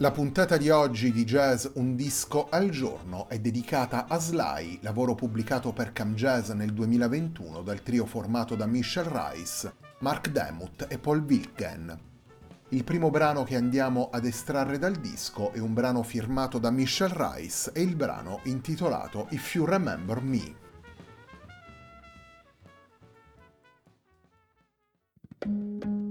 La puntata di oggi di Jazz Un disco al giorno è dedicata a Sly, lavoro pubblicato per Cam Jazz nel 2021 dal trio formato da Michelle Rice, Mark Demuth e Paul Wilken. Il primo brano che andiamo ad estrarre dal disco è un brano firmato da Michelle Rice e il brano intitolato If You Remember Me. thank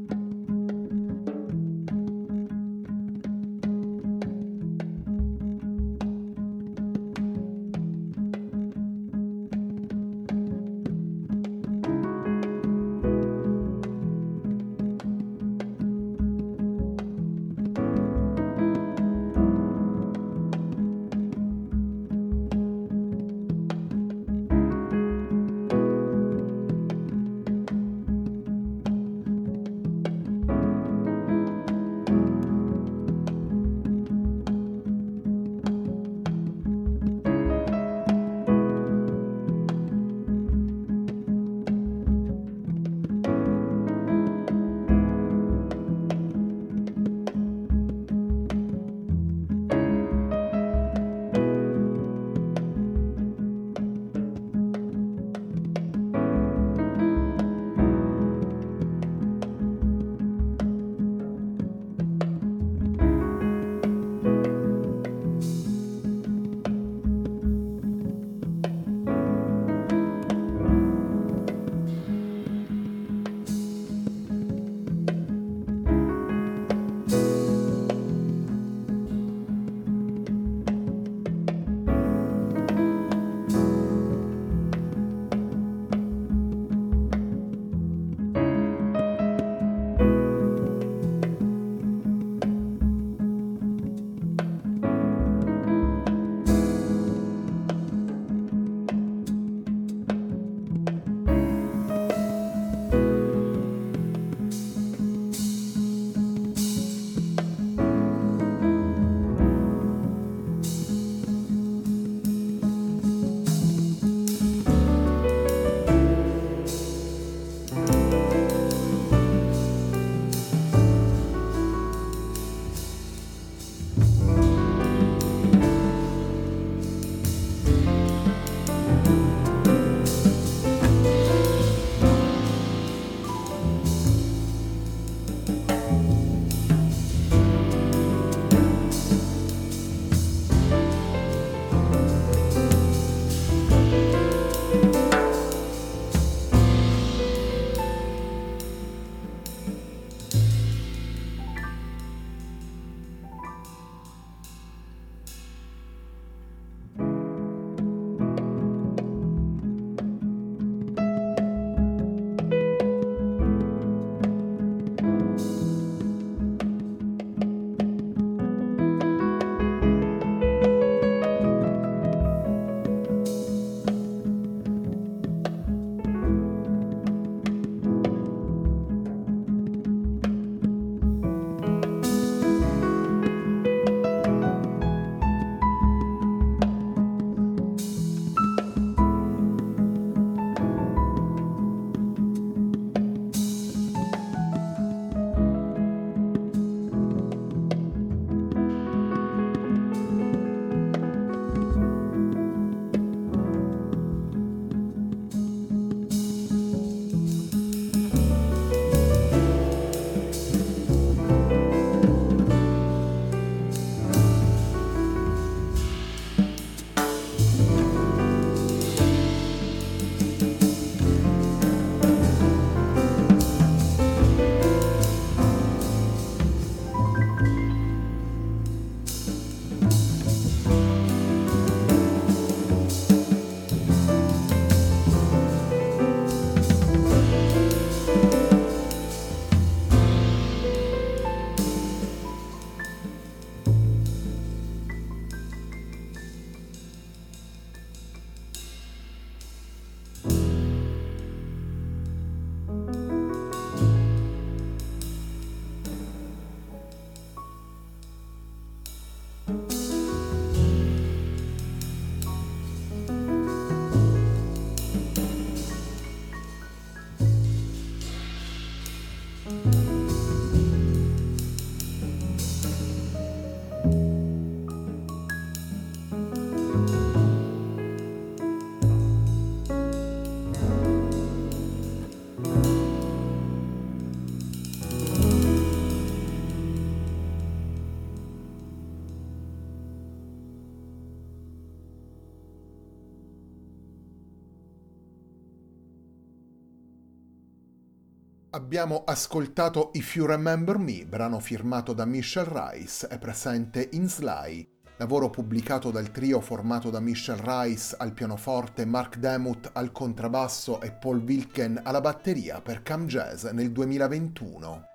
Abbiamo ascoltato If You Remember Me, brano firmato da Michelle Rice e presente in Sly, lavoro pubblicato dal trio formato da Michelle Rice al pianoforte, Mark Demuth al contrabbasso e Paul Wilken alla batteria per Cam Jazz nel 2021.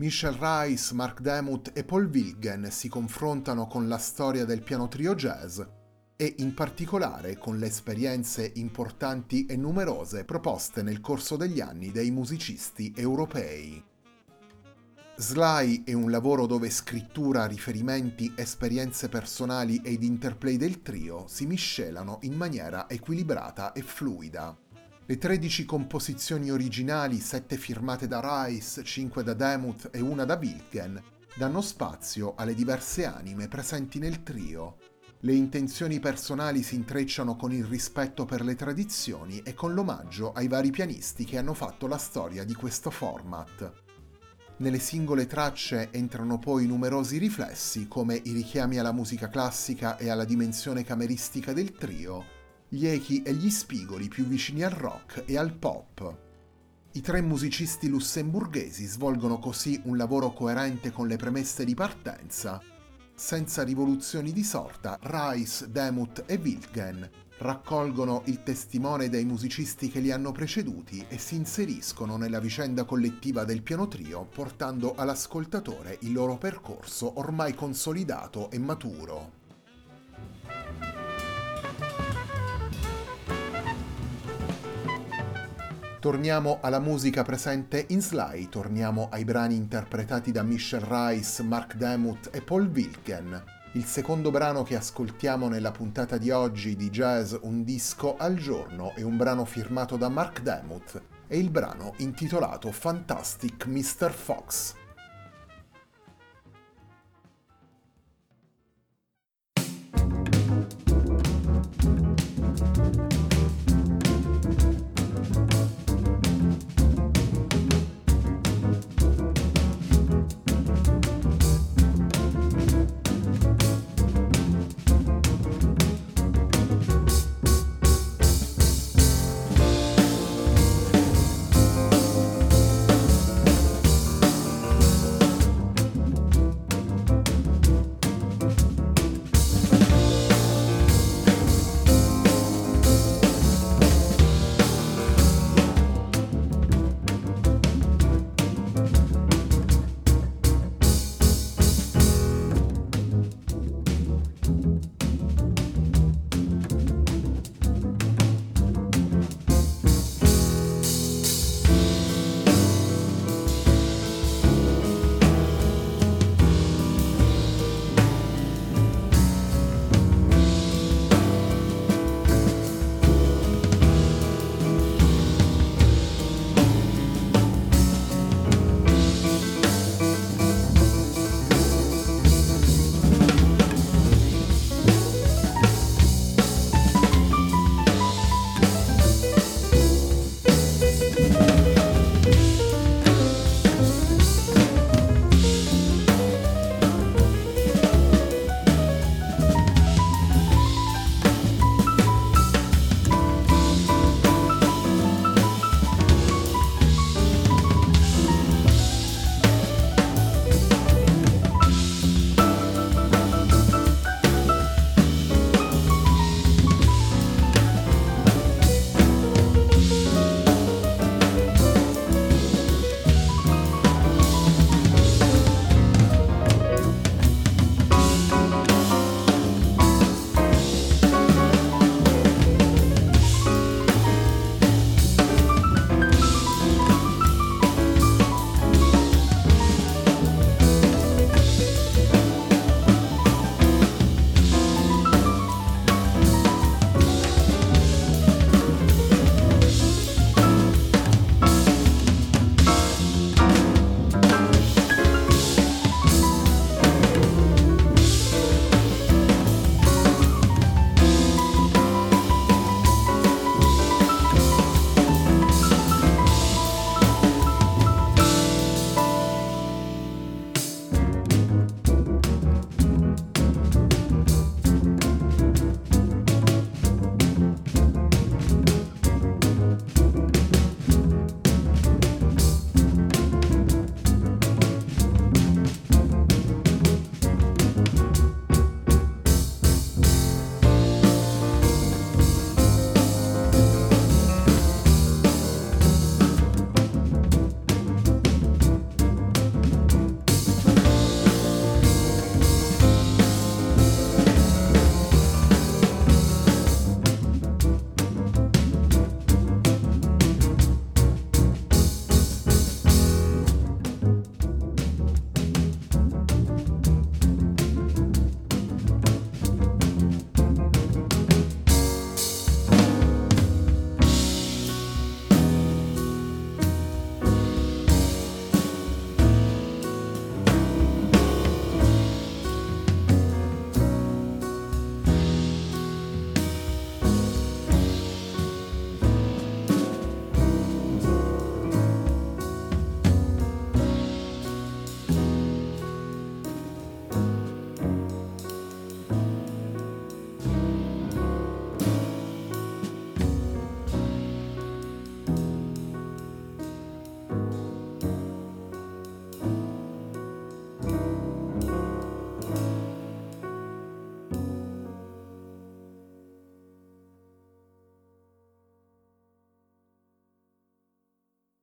Michelle Rice, Mark Demuth e Paul Wilgen si confrontano con la storia del piano trio jazz e in particolare con le esperienze importanti e numerose proposte nel corso degli anni dai musicisti europei. Sly è un lavoro dove scrittura, riferimenti, esperienze personali ed interplay del trio si miscelano in maniera equilibrata e fluida. Le 13 composizioni originali, 7 firmate da Rice, 5 da Demuth e una da Wilken, danno spazio alle diverse anime presenti nel trio. Le intenzioni personali si intrecciano con il rispetto per le tradizioni e con l'omaggio ai vari pianisti che hanno fatto la storia di questo format. Nelle singole tracce entrano poi numerosi riflessi come i richiami alla musica classica e alla dimensione cameristica del trio, gli echi e gli spigoli più vicini al rock e al pop. I tre musicisti lussemburghesi svolgono così un lavoro coerente con le premesse di partenza. Senza rivoluzioni di sorta, Rice, Demuth e Wilgen raccolgono il testimone dei musicisti che li hanno preceduti e si inseriscono nella vicenda collettiva del piano trio portando all'ascoltatore il loro percorso ormai consolidato e maturo. Torniamo alla musica presente in Sly, torniamo ai brani interpretati da Michelle Rice, Mark Demuth e Paul Wilken. Il secondo brano che ascoltiamo nella puntata di oggi di Jazz Un disco al giorno è un brano firmato da Mark Demuth e il brano intitolato Fantastic Mr. Fox.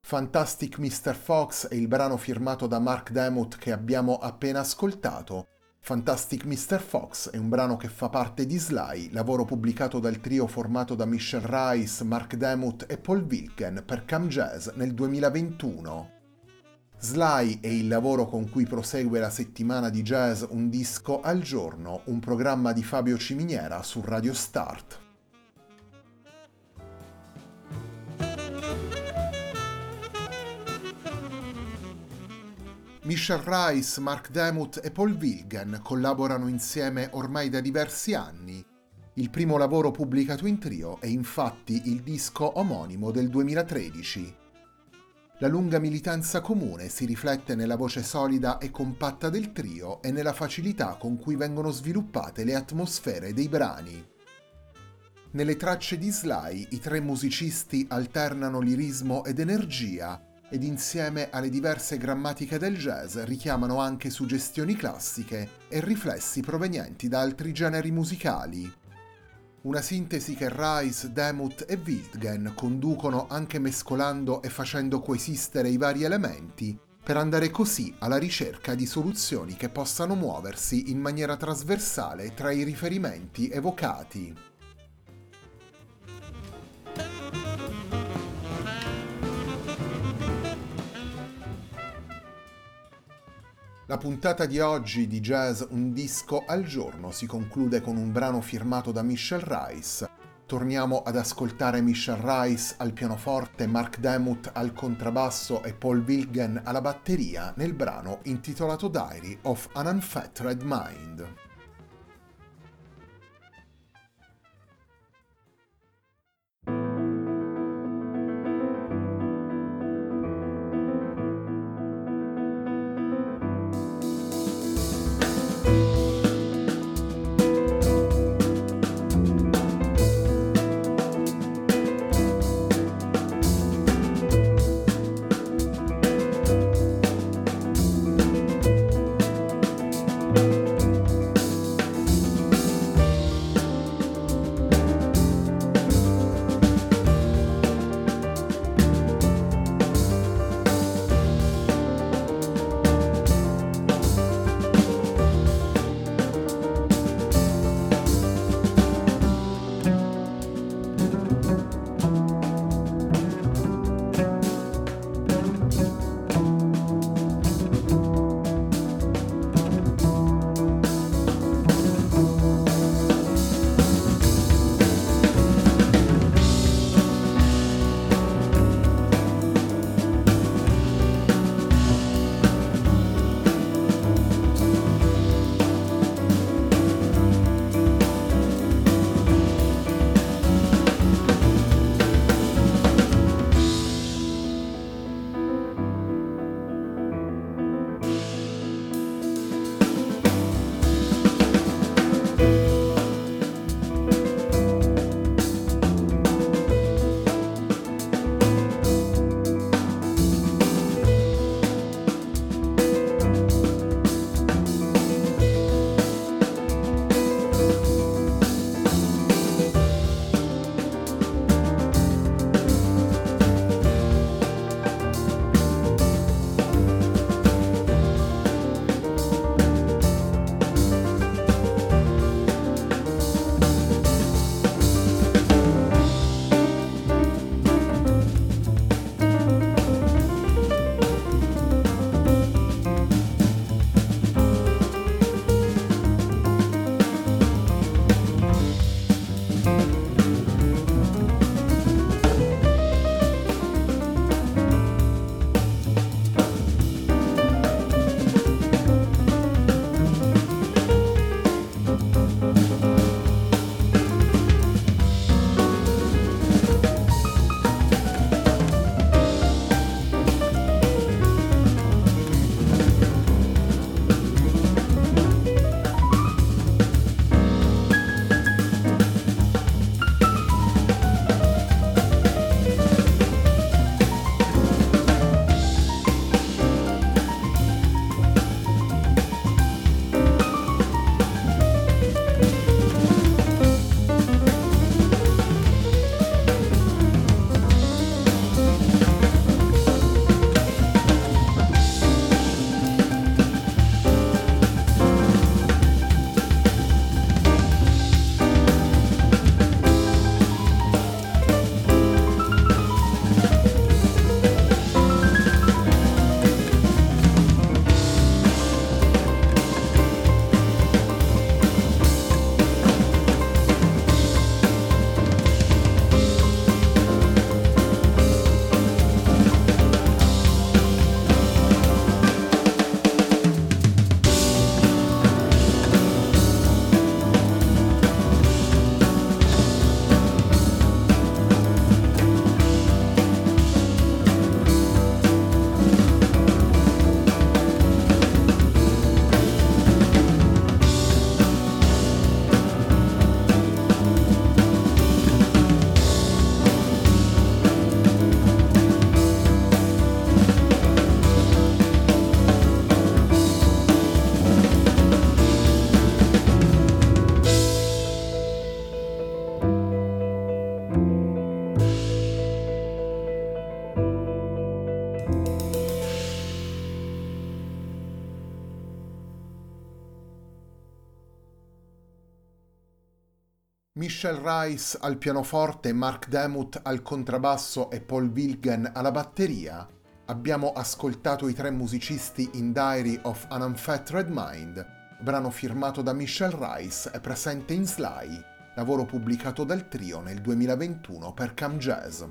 Fantastic Mr. Fox è il brano firmato da Mark Demuth che abbiamo appena ascoltato. Fantastic Mr. Fox è un brano che fa parte di Sly, lavoro pubblicato dal trio formato da Michelle Rice, Mark Demuth e Paul Wilken per Cam Jazz nel 2021. Sly è il lavoro con cui prosegue la settimana di jazz Un disco al giorno, un programma di Fabio Ciminiera su Radio Start. Michelle Rice, Mark Demuth e Paul Wilgen collaborano insieme ormai da diversi anni. Il primo lavoro pubblicato in trio è infatti il disco omonimo del 2013. La lunga militanza comune si riflette nella voce solida e compatta del trio e nella facilità con cui vengono sviluppate le atmosfere dei brani. Nelle tracce di Sly i tre musicisti alternano lirismo ed energia ed insieme alle diverse grammatiche del jazz richiamano anche suggestioni classiche e riflessi provenienti da altri generi musicali. Una sintesi che Rice, Demuth e Wildgen conducono anche mescolando e facendo coesistere i vari elementi per andare così alla ricerca di soluzioni che possano muoversi in maniera trasversale tra i riferimenti evocati. La puntata di oggi di Jazz Un disco al giorno si conclude con un brano firmato da Michelle Rice. Torniamo ad ascoltare Michelle Rice al pianoforte, Mark Demuth al contrabbasso e Paul Wilgen alla batteria nel brano intitolato Diary of an Unfettered Mind. Michelle Rice al pianoforte, Mark Demuth al contrabbasso e Paul Wilgen alla batteria, abbiamo ascoltato i tre musicisti in Diary of an Unfettered Mind, brano firmato da Michelle Rice e presente in Sly, lavoro pubblicato dal trio nel 2021 per Cam Jazz.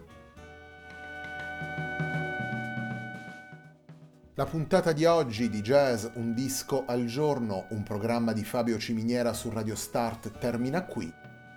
La puntata di oggi di Jazz Un disco al giorno, un programma di Fabio Ciminiera su Radio Start termina qui.